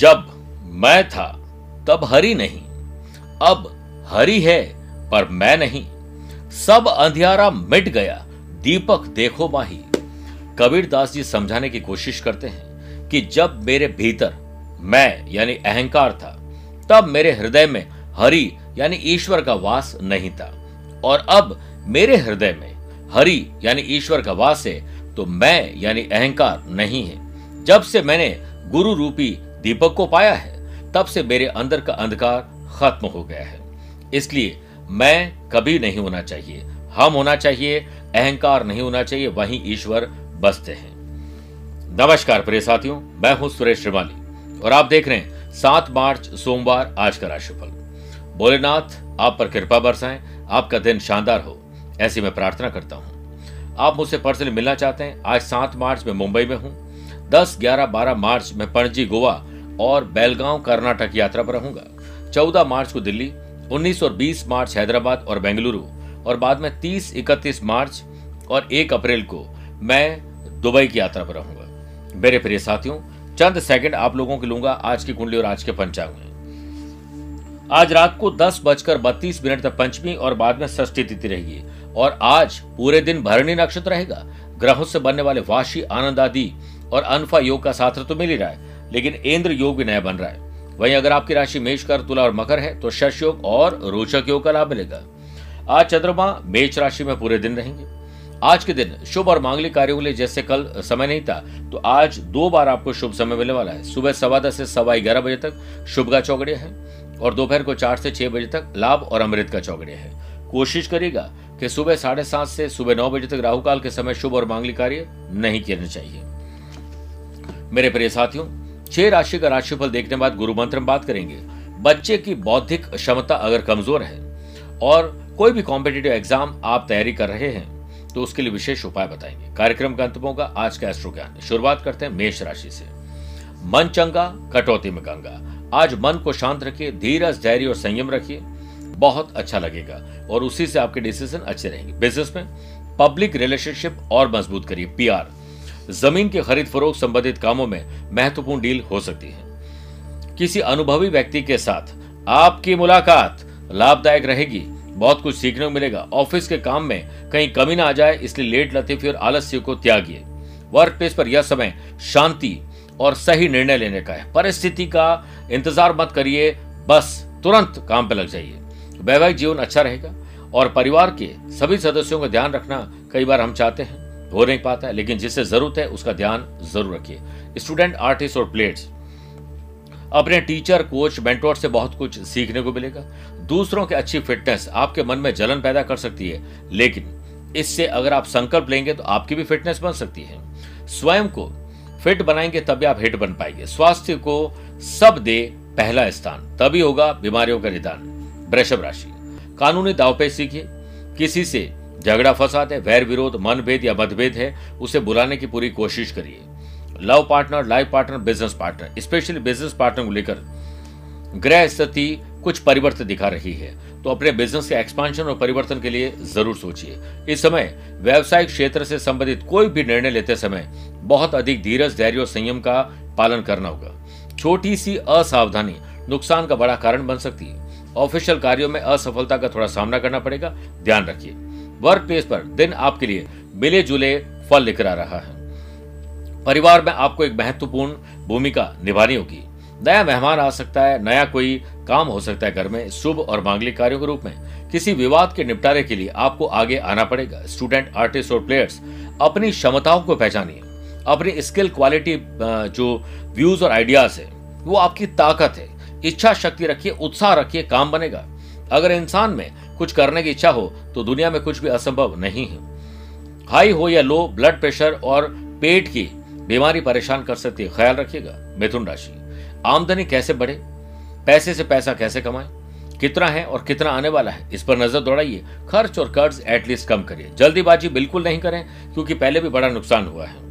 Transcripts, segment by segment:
जब मैं था, तब हरि नहीं। अब हरि है, पर मैं नहीं। सब अंधियारा मिट गया। दीपक, देखो माही। कबीर दास जी समझाने की कोशिश करते हैं कि जब मेरे भीतर मैं, यानी अहंकार था, तब मेरे हृदय में हरि, यानी ईश्वर का वास नहीं था। और अब मेरे हृदय में हरि, यानी ईश्वर का वास है तो मैं, यानी अहंकार नहीं है। जब से मैंने गुरु रूपी दीपक को पाया है, तब से मेरे अंदर का अंधकार खत्म हो गया है। इसलिए मैं कभी नहीं होना चाहिए। हम होना चाहिए, अहंकार नहीं होना चाहिए, वहीं ईश्वर बसते हैं। नमस्कार प्रिय साथियों, मैं हूँ सुरेश श्रीमाली, और आप देख रहे हैं सात मार्च, सोमवार, आज का राशिफल। भोलेनाथ, आप पर कृपा बरसाएँ, आपका दिन शानदार हो, ऐसी मैं प्रार्थना करता हूँ। आप मुझसे पर्सनली मिलना चाहते हैं, आज सात मार्च में मुंबई में हूँ, दस, ग्यारह, बारह मार्च में पणजी, गोवा और बेलगांव कर्नाटक यात्रा पर रहूँगा। चौदह मार्च को दिल्ली, उन्नीस और बीस मार्च हैदराबाद और बेंगलुरु, और बाद में तीस, इकतीस मार्च और एक अप्रैल को मैं दुबई की यात्रा पर रहूँगा। मेरे प्रिय साथियों, चंद सेकंड आप लोगों के लूँगा आज की कुंडली और आज के पंचांग में। आज रात को दस बजकर बत्तीस मिनट तक पंचमी और बाद में षष्ठी तिथि रहेगी, और आज पूरे दिन भरणी नक्षत्र रहेगा। ग्रहों से बनने वाले वाशी आनंद आदि और अनफा योग का साथ तो मिल ही रहा है। लेकिन इंद्र योग भी नया बन रहा है। वहीं अगर आपकी राशि मेष कर, तुला और मकर है तो शश योग और रोचक योग का लाभ मिलेगा। आज चंद्रमा मेष राशि में पूरे दिन रहेंगे। आज के दिन शुभ और मांगलिक कार्यों के लिए जैसे कल समय नहीं था तो आज दो बार आपको शुभ समय मिलने वाला है। सुबह सवा दस से सवा ग्यारह बजे तक शुभ का चौकड़िया है और दोपहर को चार से छह बजे तक लाभ और अमृत का चौकड़िया है। कोशिश करेगा कि सुबह साढ़े सात से सुबह नौ बजे तक राहु काल के समय शुभ और मांगलिक कार्य नहीं करने चाहिए। मेरे प्रिय साथियों छह राशि का राशिफल देखने बाद गुरु मंत्र में बात करेंगे। बच्चे की बौद्धिक क्षमता अगर कमज़ोर है और कोई भी कॉम्पिटेटिव एग्ज़ाम आप तैयारी कर रहे हैं तो उसके लिए विशेष उपाय बताएँगे। कार्यक्रम का अंत होगा। आज का एस्ट्रो ज्ञान शुरुआत करते हैं मेष राशि से। मन चंगा, कटौती में गंगा। आज मन को शांत रखिए, धीरज, धैर्य और संयम रखिए। बहुत अच्छा लगेगा और उसी से आपके डिसीज़न अच्छे रहेंगे। बिज़नेस में पब्लिक रिलेशनशिप और मज़बूत करिए। पीआर ज़मीन के खरीद फरोख संबंधित कामों में महत्वपूर्ण डील हो सकती है। किसी अनुभवी व्यक्ति के साथ आपकी मुलाकात लाभदायक रहेगी। बहुत कुछ सीखने को मिलेगा। ऑफ़िस के काम में कहीं कमी ना आ जाए, इसलिए लेट लतीफी और आलस्य को त्यागिए। वर्क प्लेस पर यह समय शांति और सही निर्णय लेने का है। परिस्थिति का इंतज़ार मत करिए। बस तुरंत काम पर लग जाइए। वैवाहिक जीवन अच्छा रहेगा और परिवार के सभी सदस्यों का ध्यान रखना कई बार हम चाहते हैं। हो नहीं पाता है, लेकिन जिससे ज़रूरत है, उसका ध्यान ज़रूर रखिए। स्टूडेंट आर्टिस्ट और प्लेयर्स अपने टीचर कोच मेंटोर से बहुत कुछ सीखने को मिलेगा। दूसरों की अच्छी फिटनेस आपके मन में जलन पैदा कर सकती है, लेकिन इससे अगर आप संकल्प लेंगे तो आपकी भी फिटनेस बन सकती है। स्वयं को फिट बनाएँगे तभी आप हिट बन पाएँगे। स्वास्थ्य को सब दे पहला स्थान, तभी होगा बीमारियों का निदान। वृषभ राशि। कानूनी दावपेच सीखिए। किसी से झगड़ा फसाद है, वैर विरोध, मनभेद या मतभेद है, उसे बुलाने की पूरी कोशिश करिए। Love partner, life partner, business partner, specially business partner को लेकर ग्रह स्थिति कुछ परिवर्तन दिखा रही है। तो अपने बिज़नेस के एक्सपांशन और परिवर्तन के लिए ज़रूर सोचिए। इस समय व्यवसायिक क्षेत्र से संबंधित कोई भी निर्णय लेते समय बहुत अधिक धीरज, धैर्य और संयम का पालन करना होगा। छोटी सी असावधानी नुकसान का बड़ा कारण बन सकती है। ऑफिशियल कार्यों में असफलता का थोड़ा सामना करना पड़ेगा। ध्यान रखिए। वर्क प्लेस पर दिन आपके लिए मिले जुले फल निकल रहा है। परिवार में आपको एक महत्वपूर्ण भूमिका निभानी होगी। नया मेहमान आ सकता है, नया कोई काम हो सकता है घर में, शुभ और मांगलिक कार्यों के रूप में। किसी विवाद के निपटारे के लिए आपको आगे आना पड़ेगा। स्टूडेंट आर्टिस्ट और प्लेयर्स अपनी क्षमताओं को पहचानिए। अपनी स्किल क्वालिटी जो व्यूज़ और आइडियाज़ है, वो आपकी ताकत है। इच्छा, शक्ति रखिए, उत्साह रखिए, काम बनेगा। अगर इंसान में कुछ करने की इच्छा हो तो दुनिया में कुछ भी असंभव नहीं है। हाई हो या लो ब्लड प्रेशर और पेट की बीमारी परेशान कर सकती है। ख्याल रखिएगा, मिथुन राशि। आमदनी कैसे बढ़े? पैसे से पैसा कैसे कमाए? कितना है और कितना आने वाला है? इस पर नज़र दौड़ाइए। खर्च और कर्ज एटलीस्ट कम करिए। जल्दीबाजी बिल्कुल नहीं करें, क्योंकि पहले भी बड़ा नुकसान हुआ है।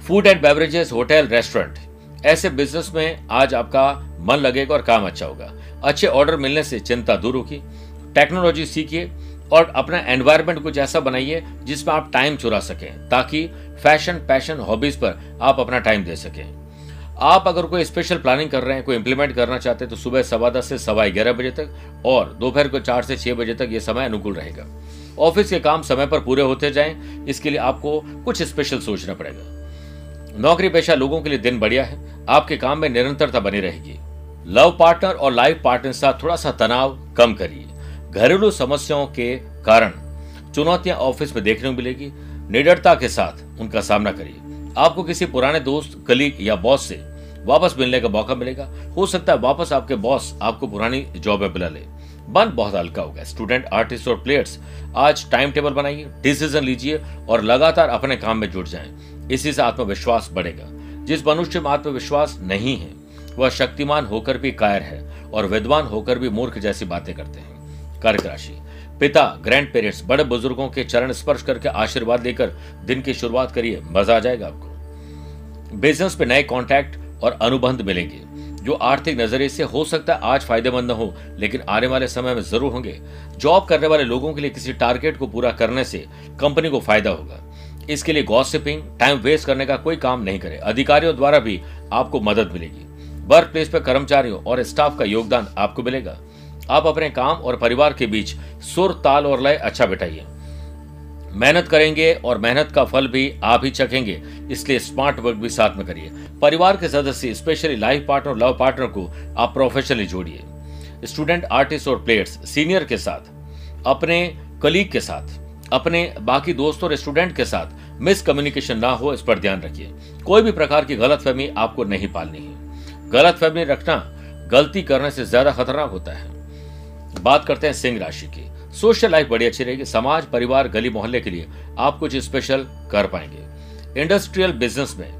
Food and beverages hotel restaurant ऐसे बिज़नेस में आज आपका मन लगेगा और काम अच्छा होगा। अच्छे ऑर्डर मिलने से चिंता दूर होगी। टेक्नोलॉजी सीखिए और अपना एनवायरमेंट कुछ ऐसा बनाइए जिसमें आप टाइम चुरा सकें, ताकि फ़ैशन, पैशन, हॉबीज पर आप अपना टाइम दे सकें। आप अगर कोई स्पेशल प्लानिंग कर रहे हैं, कोई इंप्लीमेंट करना चाहते हैं तो सुबह सवा दस से सवा ग्यारह बजे तक और दोपहर को चार से छह बजे तक ये समय अनुकूल रहेगा। ऑफ़िस के काम समय पर पूरे होते जाएँ, इसके लिए आपको कुछ स्पेशल सोचना पड़ेगा। नौकरी पेशा लोगों के लिए दिन बढ़िया है, आपके काम में निरंतरता बनी रहेगी। लव पार्टनर और लाइफ पार्टनर साथ थोड़ा सा तनाव कम करिए। घरेलू समस्याओं के कारण चुनौतियाँ ऑफ़िस में देखने को मिलेगी। निडरता के साथ उनका सामना करिए। आपको किसी पुराने दोस्त, कलीग या बॉस से वापस मिलने का मौका मिलेगा। हो सकता है वापस आपके बॉस आपको पुरानी जॉब में बुला ले। मन बहुत हल्का होगा। स्टूडेंट, आर्टिस्ट और प्लेयर्स, आज टाइम टेबल बनाइए, डिसीज़न लीजिए और लगातार अपने काम में जुट जाएँ। इसी से आत्मविश्वास बढ़ेगा। जिस मनुष्य में आत्मविश्वास नहीं है, वह शक्तिमान होकर भी कायर है और विद्वान होकर भी मूर्ख जैसी बातें करते हैं। कर्क राशि। पिता ग्रैंड पेरेंट्स बड़े बुज़ुर्गों के चरण स्पर्श करके आशीर्वाद लेकर दिन की शुरुआत करिए, मज़ा आ जाएगा आपको। बिज़नेस पे नए कॉन्टैक्ट और अनुबंध मिलेंगे, जो आर्थिक नज़रिए से हो सकता है आज फ़ायदेमंद न हो, लेकिन आने वाले समय में ज़रूर होंगे। जॉब करने वाले लोगों के लिए किसी टारगेट को पूरा करने से कंपनी को फ़ायदा होगा। इसके लिए गॉसिपिंग टाइम वेस्ट करने का कोई काम नहीं करे। अधिकारियों द्वारा भी आपको मदद मिलेगी। वर्क प्लेस पर कर्मचारियों और स्टाफ का योगदान आपको मिलेगा। आप अपने काम और परिवार के बीच सुर, ताल और लय अच्छा बिठाइए। मेहनत करेंगे और मेहनत का फल भी आप ही चखेंगे, इसलिए स्मार्ट वर्क भी साथ में करिए। परिवार के सदस्य specially life partner love partner को आप प्रोफेशनली जोड़िए। स्टूडेंट आर्टिस्ट और प्लेयर्स सीनियर के साथ, अपने कलीग के साथ, अपने बाकी दोस्तों और स्टूडेंट के साथ मिसकम्युनिकेशन ना हो, इस पर ध्यान रखिए। कोई भी प्रकार की गलत फहमी आपको नहीं पालनी है। गलत फहमी रखना गलती करने से ज़्यादा खतरनाक होता है। बात करते हैं सिंह राशि की। सोशल लाइफ बड़ी अच्छी रहेगी। समाज, परिवार, गली मोहल्ले के लिए आप कुछ स्पेशल कर पाएँगे। इंडस्ट्रियल बिज़नेस में,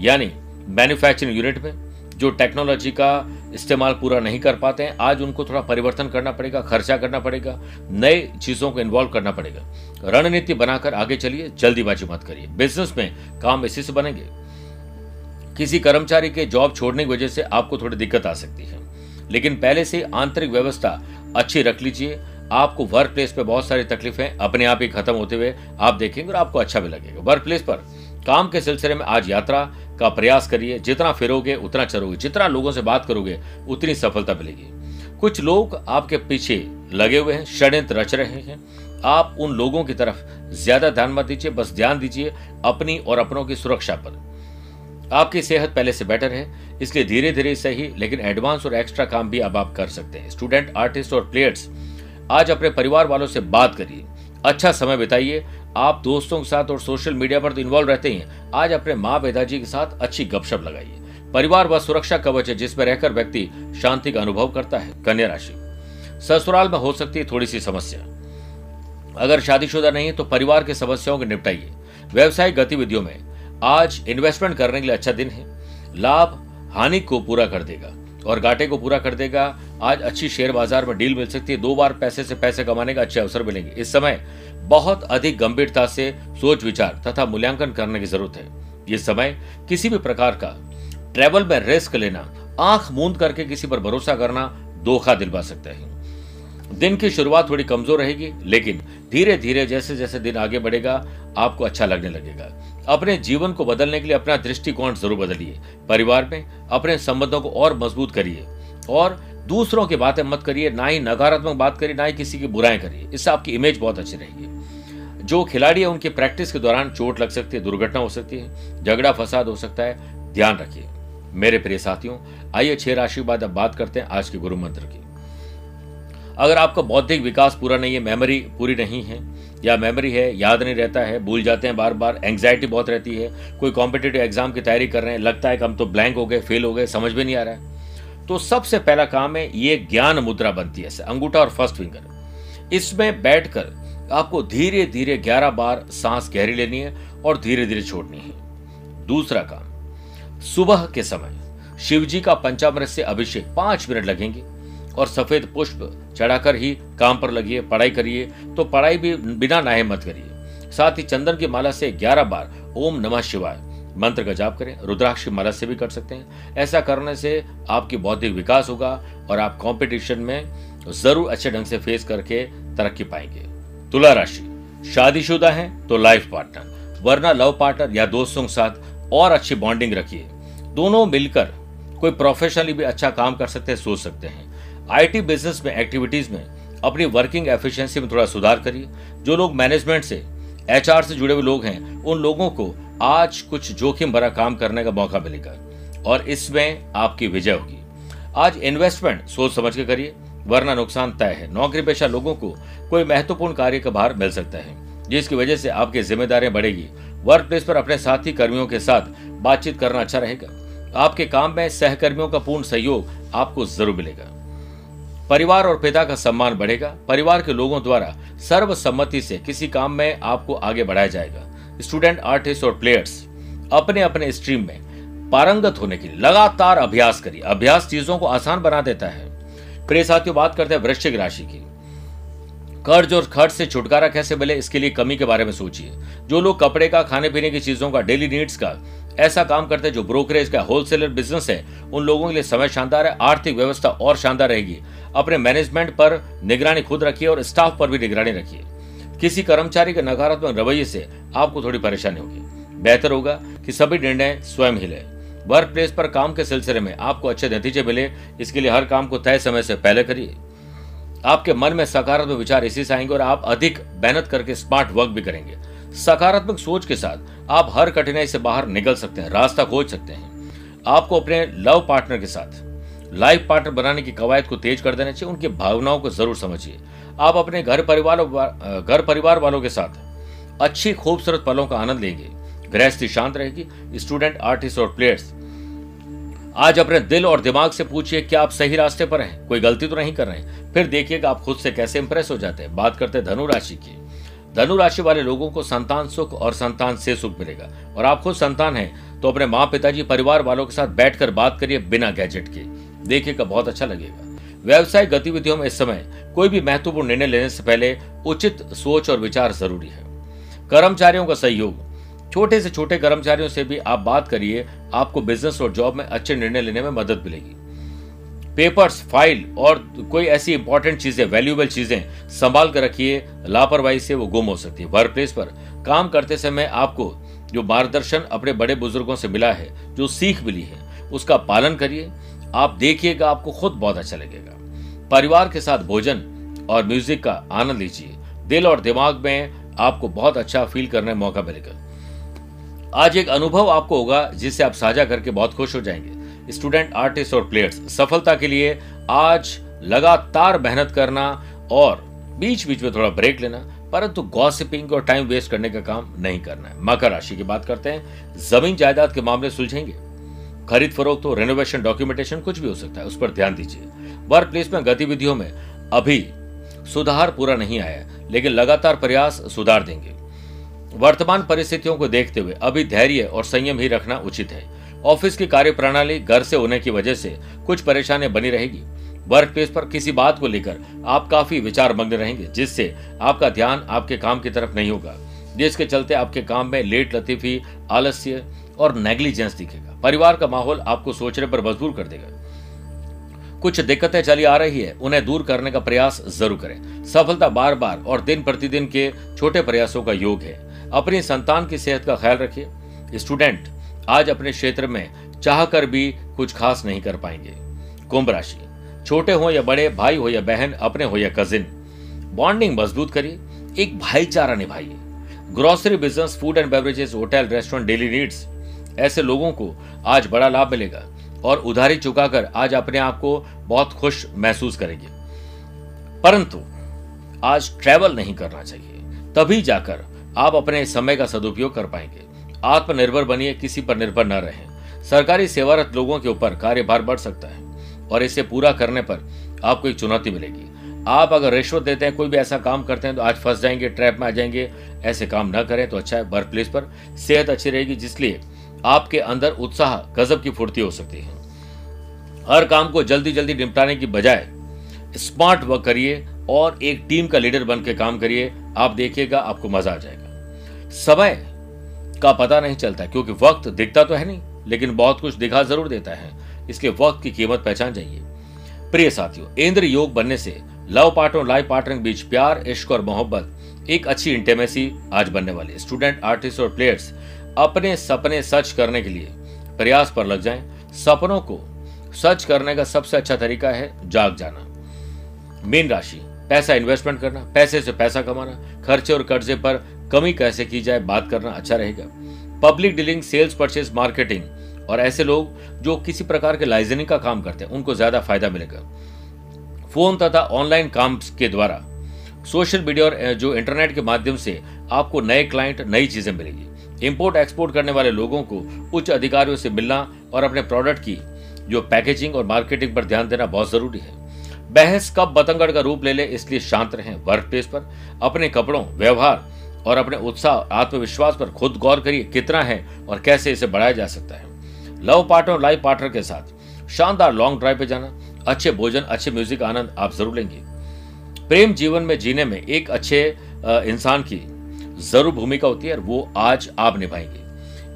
यानी मैन्युफैक्चरिंग यूनिट में, जो टेक्नोलॉजी का इस्तेमाल पूरा नहीं कर पाते हैं, आज उनको थोड़ा परिवर्तन करना पड़ेगा, खर्चा करना पड़ेगा, नए चीज़ों को इन्वॉल्व करना पड़ेगा। रणनीति बनाकर आगे चलिए, जल्दीबाजी मत करिए। बिज़नेस में काम इसी से बनेंगे। किसी कर्मचारी के जॉब छोड़ने की वजह से आपको थोड़ी दिक्कत आ सकती है। लेकिन पहले से आंतरिक व्यवस्था अच्छी रख लीजिए। आपको वर्क प्लेस पर बहुत सारी तकलीफें अपने आप ही खत्म होते हुए आप देखेंगे और आपको अच्छा भी लगेगा। वर्क प्लेस पर काम के सिलसिले में आज यात्रा का प्रयास करिए। जितना फिरोगे, उतना चलोगे जितना लोगों से बात करोगे, उतनी सफलता मिलेगी। कुछ लोग आपके पीछे लगे हुए हैं, षड्यंत्र रच रहे हैं। आप उन लोगों की तरफ़ ज़्यादा ध्यान मत दीजिए, बस ध्यान दीजिए अपनी और अपनों की सुरक्षा पर। आपकी सेहत पहले से बेटर है, इसलिए धीरे धीरे सही लेकिन एडवांस और एक्स्ट्रा काम भी अब आप कर सकते हैं। स्टूडेंट आर्टिस्ट और प्लेयर्स आज अपने परिवार वालों से बात करिए। अच्छा समय बिताइए। आप दोस्तों के साथ और सोशल मीडिया पर तो इन्वॉल्व रहते हैं आज अपने माँ पिताजी के साथ अच्छी गपशप लगाइए। परिवार व सुरक्षा कवच है जिसमें रहकर व्यक्ति शांति का अनुभव करता है, कन्या राशि। ससुराल में हो सकती है थोड़ी सी समस्या। अगर शादीशुदा नहीं है तो परिवार की समस्याओं को निपटाइए। व्यवसायिक गतिविधियों में आज इन्वेस्टमेंट करने के लिए अच्छा दिन है। लाभ हानि को पूरा कर देगा और घाटे को पूरा कर देगा। आज अच्छी शेयर बाज़ार में डील मिल सकती है। दो बार पैसे से पैसे कमाने का अच्छे अवसर मिलेंगे। इस समय बहुत अधिक गंभीरता से सोच विचार तथा मूल्यांकन करने की ज़रूरत है। ये समय किसी भी प्रकार का ट्रेवल में रिस्क लेना, आँख मूंद करके किसी पर भरोसा करना धोखा दिलवा सकता है। दिन की शुरुआत थोड़ी कमज़ोर रहेगी, लेकिन धीरे धीरे जैसे जैसे दिन आगे बढ़ेगा, आपको अच्छा लगने लगेगा। अपने जीवन को बदलने के लिए अपना दृष्टिकोण ज़रूर बदलिए। परिवार में अपने संबंधों को और मज़बूत करिए। और दूसरों की बातें मत करिए, ना ही नकारात्मक बात करिए, ना ही किसी की बुराएँ करिए। इससे आपकी इमेज बहुत अच्छी रहेगी। जो खिलाड़ी है, उनकी प्रैक्टिस के दौरान चोट लग सकती है, दुर्घटना हो सकती है, झगड़ा, फसाद हो सकता है, ध्यान रखिए। मेरे प्रिय साथियों, आइए छह राशि बाद अब बात करते हैं आज के गुरु मंत्र की। अगर आपका बौद्धिक विकास पूरा नहीं है मेमोरी पूरी नहीं है या मेमोरी है, याद नहीं रहता है, भूल जाते हैं बार बार एंग्जाइटी बहुत रहती है, कोई कॉम्पिटेटिव एग्ज़ाम की तैयारी कर रहे हैं, लगता है कि हम तो ब्लैंक हो गए फेल हो गए, समझ में नहीं आ रहा है। तो सबसे पहला काम है, ये ज्ञान मुद्रा बनती है अंगूठा और फ़र्स्ट फिंगर इसमें बैठकर आपको धीरे धीरे ग्यारह बार सांस गहरी लेनी है और धीरे धीरे छोड़नी है। दूसरा काम, सुबह के समय, शिवजी का पंचामृत से अभिषेक, पाँच मिनट लगेंगे। और सफ़ेद पुष्प चढ़ाकर ही काम पर लगिए, पढ़ाई करिए तो पढ़ाई भी बिना नाहे मत करिए। साथ ही चंदन की माला से ग्यारह बार ओम नमः शिवाय मंत्र का जाप करें। रुद्राक्ष की माला से भी कर सकते हैं। ऐसा करने से आपकी बौद्धिक विकास होगा और आप कंपटीशन में ज़रूर अच्छे ढंग से फेस करके तरक्की पाएँगे। तुला राशि, शादीशुदा है तो लाइफ पार्टनर वरना लव पार्टनर या दोस्तों के साथ और अच्छी बॉन्डिंग रखिए। दोनों मिलकर कोई प्रोफेशनली भी अच्छा काम कर सकते हैं, सोच सकते हैं। आईटी बिज़नेस में एक्टिविटीज़ में अपनी वर्किंग एफिशिएंसी में थोड़ा सुधार करिए। जो लोग मैनेजमेंट से एचआर से जुड़े हुए लोग हैं, उन लोगों को आज कुछ जोखिम भरा काम करने का मौका मिलेगा। और इसमें आपकी विजय होगी। आज इन्वेस्टमेंट सोच समझ के करिए, वरना नुकसान तय है। नौकरी पेशा लोगों को कोई महत्वपूर्ण कार्य का भार मिल सकता है, जिसकी वजह से आपकी जिम्मेदारियाँ बढ़ेगी। वर्क प्लेस पर अपने साथी कर्मियों के साथ बातचीत करना अच्छा रहेगा। आपके काम में सहकर्मियों का पूर्ण सहयोग आपको ज़रूर मिलेगा। परिवार और पिता का सम्मान बढ़ेगा। परिवार के लोगों द्वारा सर्वसम्मति से किसी काम में आपको आगे बढ़ाया जाएगा। स्टूडेंट, आर्टिस्ट और प्लेयर्स अपने अपने स्ट्रीम में पारंगत होने के लिए लगातार अभ्यास करिए। अभ्यास चीज़ों को आसान बना देता है। प्रिय साथियों, बात करते हैं वृश्चिक राशि की। कर्ज और खर्च से छुटकारा कैसे मिले, इसके लिए कमी के बारे में सोचिए। जो लोग कपड़े का खाने पीने की चीज़ों का डेली नीड्स का, ऐसा काम करते हैं जो ब्रोकरेज का होलसेलर बिज़नेस है, उन लोगों के लिए समय शानदार है, आर्थिक व्यवस्था और शानदार रहेगी। अपने मैनेजमेंट पर निगरानी खुद रखिए और स्टाफ पर भी निगरानी रखिए। किसी कर्मचारी के नकारात्मक रवैये से आपको थोड़ी परेशानी होगी। बेहतर होगा कि सभी निर्णय स्वयं ही ले। वर्क प्लेस पर काम के सिलसिले में आपको अच्छे नतीजे मिले, इसके लिए हर काम को तय समय से पहले करिए। आपके मन में सकारात्मक विचार इसी से आएँगे और आप अधिक मेहनत करके स्मार्ट वर्क भी करेंगे। सकारात्मक सोच के साथ आप हर कठिनाई से बाहर निकल सकते हैं, रास्ता खोज सकते हैं। आपको अपने लव पार्टनर के साथ लाइफ पार्टनर बनाने की कवायद को तेज कर देना चाहिए, उनकी भावनाओं को ज़रूर समझिए। आप अपने घर परिवार घर परिवार वालों के साथ अच्छी, खूबसूरत पलों का आनंद लेंगे। गृहस्थी शांत रहेगी। स्टूडेंट, आर्टिस्ट और प्लेयर्स, आज अपने दिल और दिमाग से पूछिए, क्या आप सही रास्ते पर हैं? कोई गलती तो नहीं कर रहे फिर देखिएगा आप खुद से कैसे इंप्रेस हो जाते हैं। बात करते हैं धनु राशि की। धनु राशि वाले लोगों को संतान सुख और संतान से सुख मिलेगा। और आप खुद संतान हैं तो अपने माँ पिताजी परिवार वालों के साथ बैठकर बात करिए बिना गैजेट के। देखिएगा, बहुत अच्छा लगेगा। व्यवसायिक गतिविधियों में इस समय कोई भी महत्वपूर्ण निर्णय लेने से पहले उचित सोच और विचार ज़रूरी है। कर्मचारियों का सहयोग। छोटे से छोटे कर्मचारियों से भी आप बात करिए, आपको बिज़नेस और जॉब में अच्छे निर्णय लेने में मदद मिलेगी। पेपर्स, फ़ाइल और कोई ऐसी इंपॉर्टेंट चीज़ें, वैल्यूएबल चीज़ें संभाल कर रखिए, लापरवाही से वो गुम हो सकती है। वर्क प्लेस पर काम करते समय आपको जो मार्गदर्शन अपने बड़े बुज़ुर्गों से मिला है, जो सीख मिली है, उसका पालन करिए। आप देखिएगा, आपको खुद बहुत अच्छा लगेगा। परिवार के साथ भोजन और म्यूज़िक का आनंद लीजिए। दिल और दिमाग में आपको बहुत अच्छा फील करने का मौका मिलेगा। आज एक अनुभव आपको होगा, जिससे आप साझा करके बहुत खुश हो जाएँगे। स्टूडेंट, आर्टिस्ट और प्लेयर्स, सफलता के लिए आज लगातार मेहनत करना और बीच बीच में थोड़ा ब्रेक लेना, परंतु गॉसिपिंग और टाइम वेस्ट करने का काम नहीं करना है। मकर राशि की बात करते हैं। ज़मीन जायदाद के मामले सुलझेंगे। खरीद फरोख्त हो रेनोवेशन डॉक्यूमेंटेशन कुछ भी हो सकता है, उस पर ध्यान दीजिए। वर्क प्लेस में गतिविधियों में अभी सुधार पूरा नहीं आया लेकिन लगातार प्रयास सुधार देंगे। वर्तमान परिस्थितियों को देखते हुए अभी धैर्य और संयम ही रखना उचित है। ऑफ़िस की कार्य प्रणाली घर से होने की वजह से कुछ परेशानी बनी रहेगी। वर्क प्लेस पर किसी बात को लेकर आप काफ़ी विचार मग्न रहेंगे, जिससे आपका ध्यान आपके काम की तरफ़ नहीं होगा। जिसके चलते आपके काम में लेट लतीफी, आलस्य और नेग्लिजेंस दिखेगा। परिवार का माहौल आपको सोचने पर मजबूर कर देगा। कुछ दिक्कतें चली आ रही है, उन्हें दूर करने का प्रयास ज़रूर करें। सफलता बार बार और दिन प्रतिदिन के छोटे प्रयासों का योग है। अपनी संतान की सेहत का ख्याल रखिए। स्टूडेंट आज अपने क्षेत्र में चाह कर भी कुछ खास नहीं कर पाएँगे। कुंभ राशि। छोटे हो या बड़े, भाई हो या बहन, अपने हो या कजिन बॉन्डिंग मज़बूत करिए। एक भाईचारा निभाइए। Grocery business food and beverages hotel restaurant daily needs ऐसे लोगों को आज बड़ा लाभ मिलेगा और उधारी चुकाकर आज अपने आप को बहुत खुश महसूस करेंगे। परंतु आज ट्रैवल नहीं करना चाहिए। तभी जाकर आप अपने समय का सदुपयोग कर पाएँगे। आत्मनिर्भर बनिए, किसी पर निर्भर न रहें। सरकारी सेवारत लोगों के ऊपर कार्यभार बढ़ सकता है और इसे पूरा करने पर आपको एक चुनौती मिलेगी। आप अगर रिश्वत देते हैं, कोई भी ऐसा काम करते हैं तो आज फंस जाएँगे ट्रैप में आ जाएँगे। ऐसे काम न करें तो अच्छा है वर्क प्लेस पर सेहत अच्छी रहेगी, जिसलिए आपके अंदर उत्साह, गजब की फुर्ती हो सकती है। हर काम को जल्दी जल्दी निपटाने की बजाय स्मार्ट वर्क करिए और एक टीम का लीडर बन के काम करिए। आप देखिएगा, आपको मज़ा आ जाएगा। समय का पता नहीं चलता, क्योंकि वक्त दिखता तो है नहीं, लेकिन बहुत कुछ दिखा ज़रूर देता है। इसके वक्त की कीमत पहचान जाइए। प्रिय साथियों, इंद्र योग बनने से लव पार्टनर, लाइफ पार्टनर के बीच प्यार, इश्क और मोहब्बत एक अच्छी इंटेमेसी आज बनने वाली स्टूडेंट आर्टिस्ट और प्लेयर्स अपने सपने सच करने के लिए प्रयास पर लग जाएँ। सपनों को सच करने का सबसे अच्छा तरीका है जाग जाना। मीन राशि, पैसा इन्वेस्टमेंट करना, पैसे से पैसा कमाना, खर्चे और कर्जे पर कमी कैसे की जाए बात करना अच्छा रहेगा। Public dealing sales purchase marketing और ऐसे लोग जो किसी प्रकार के लाइजनिंग का काम करते हैं, उनको ज़्यादा फ़ायदा मिलेगा। फ़ोन तथा ऑनलाइन काम के द्वारा सोशल मीडिया और जो इंटरनेट के माध्यम से आपको नए क्लाइंट नई चीज़ें मिलेगी। इंपोर्ट एक्सपोर्ट करने वाले लोगों को उच्च अधिकारियों से मिलना और अपने प्रोडक्ट की जो पैकेजिंग और मार्केटिंग पर ध्यान देना बहुत ज़रूरी है। बहस कब बतंगड़ का रूप ले ले, इसलिए शांत रहें वर्क प्लेस पर। अपने कपड़ों, व्यवहार और अपने उत्साह, आत्मविश्वास पर खुद गौर करिए कितना है और कैसे इसे बढ़ाया जा सकता है। लव पार्टनर और लाइफ पार्टनर के साथ शानदार लॉन्ग ड्राइव पे जाना, अच्छे भोजन, अच्छे म्यूज़िक आनंद आप ज़रूर लेंगे। प्रेम जीवन में जीने में एक अच्छे इंसान की ज़रूर भूमिका होती है और वो आज आप निभाएँगे।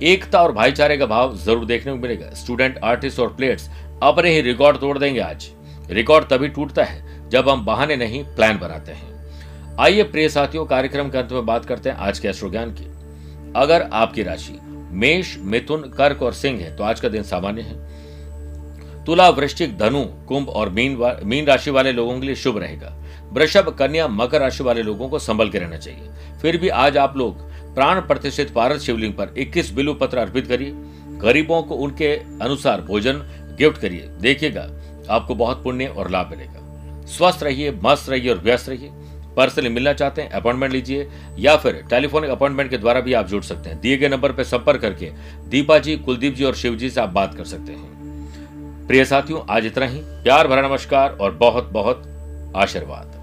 एकता और भाईचारे का भाव ज़रूर देखने को मिलेगा। स्टूडेंट, आर्टिस्ट और प्लेयर्स अपने ही रिकॉर्ड तोड़ देंगे आज। रिकॉर्ड तभी टूटता है जब हम बहाने नहीं प्लान बनाते हैं। आइए प्रिय साथियों, कार्यक्रम के अंत में बात करते हैं आज के अश्रु ज्ञान की। अगर आपकी राशि मेष, मिथुन, कर्क और सिंह है तो आज का दिन सामान्य है। तुला, वृश्चिक, धनु, कुंभ और मीन मीन राशि वाले लोगों के लिए शुभ रहेगा। वृषभ, कन्या, मकर राशि वाले लोगों को संभल के रहना चाहिए। फिर भी आज आप लोग प्राण प्रतिष्ठित पारद शिवलिंग पर 21 बिलु पत्र अर्पित करिए। गरीबों को उनके अनुसार भोजन, गिफ्ट करिए। देखिएगा, आपको बहुत पुण्य और लाभ मिलेगा। स्वस्थ रहिए, मस्त रहिए और व्यस्त रहिए। पर्सनली मिलना चाहते हैं, अपॉइंटमेंट लीजिए या फिर टेलीफोनिक अपॉइंटमेंट के द्वारा भी आप जुड़ सकते हैं। दिए गए नंबर पर संपर्क करके दीपा जी, कुलदीप जी और शिव जी से आप बात कर सकते हैं। प्रिय साथियों, आज इतना ही। प्यार भरा नमस्कार और बहुत बहुत आशीर्वाद।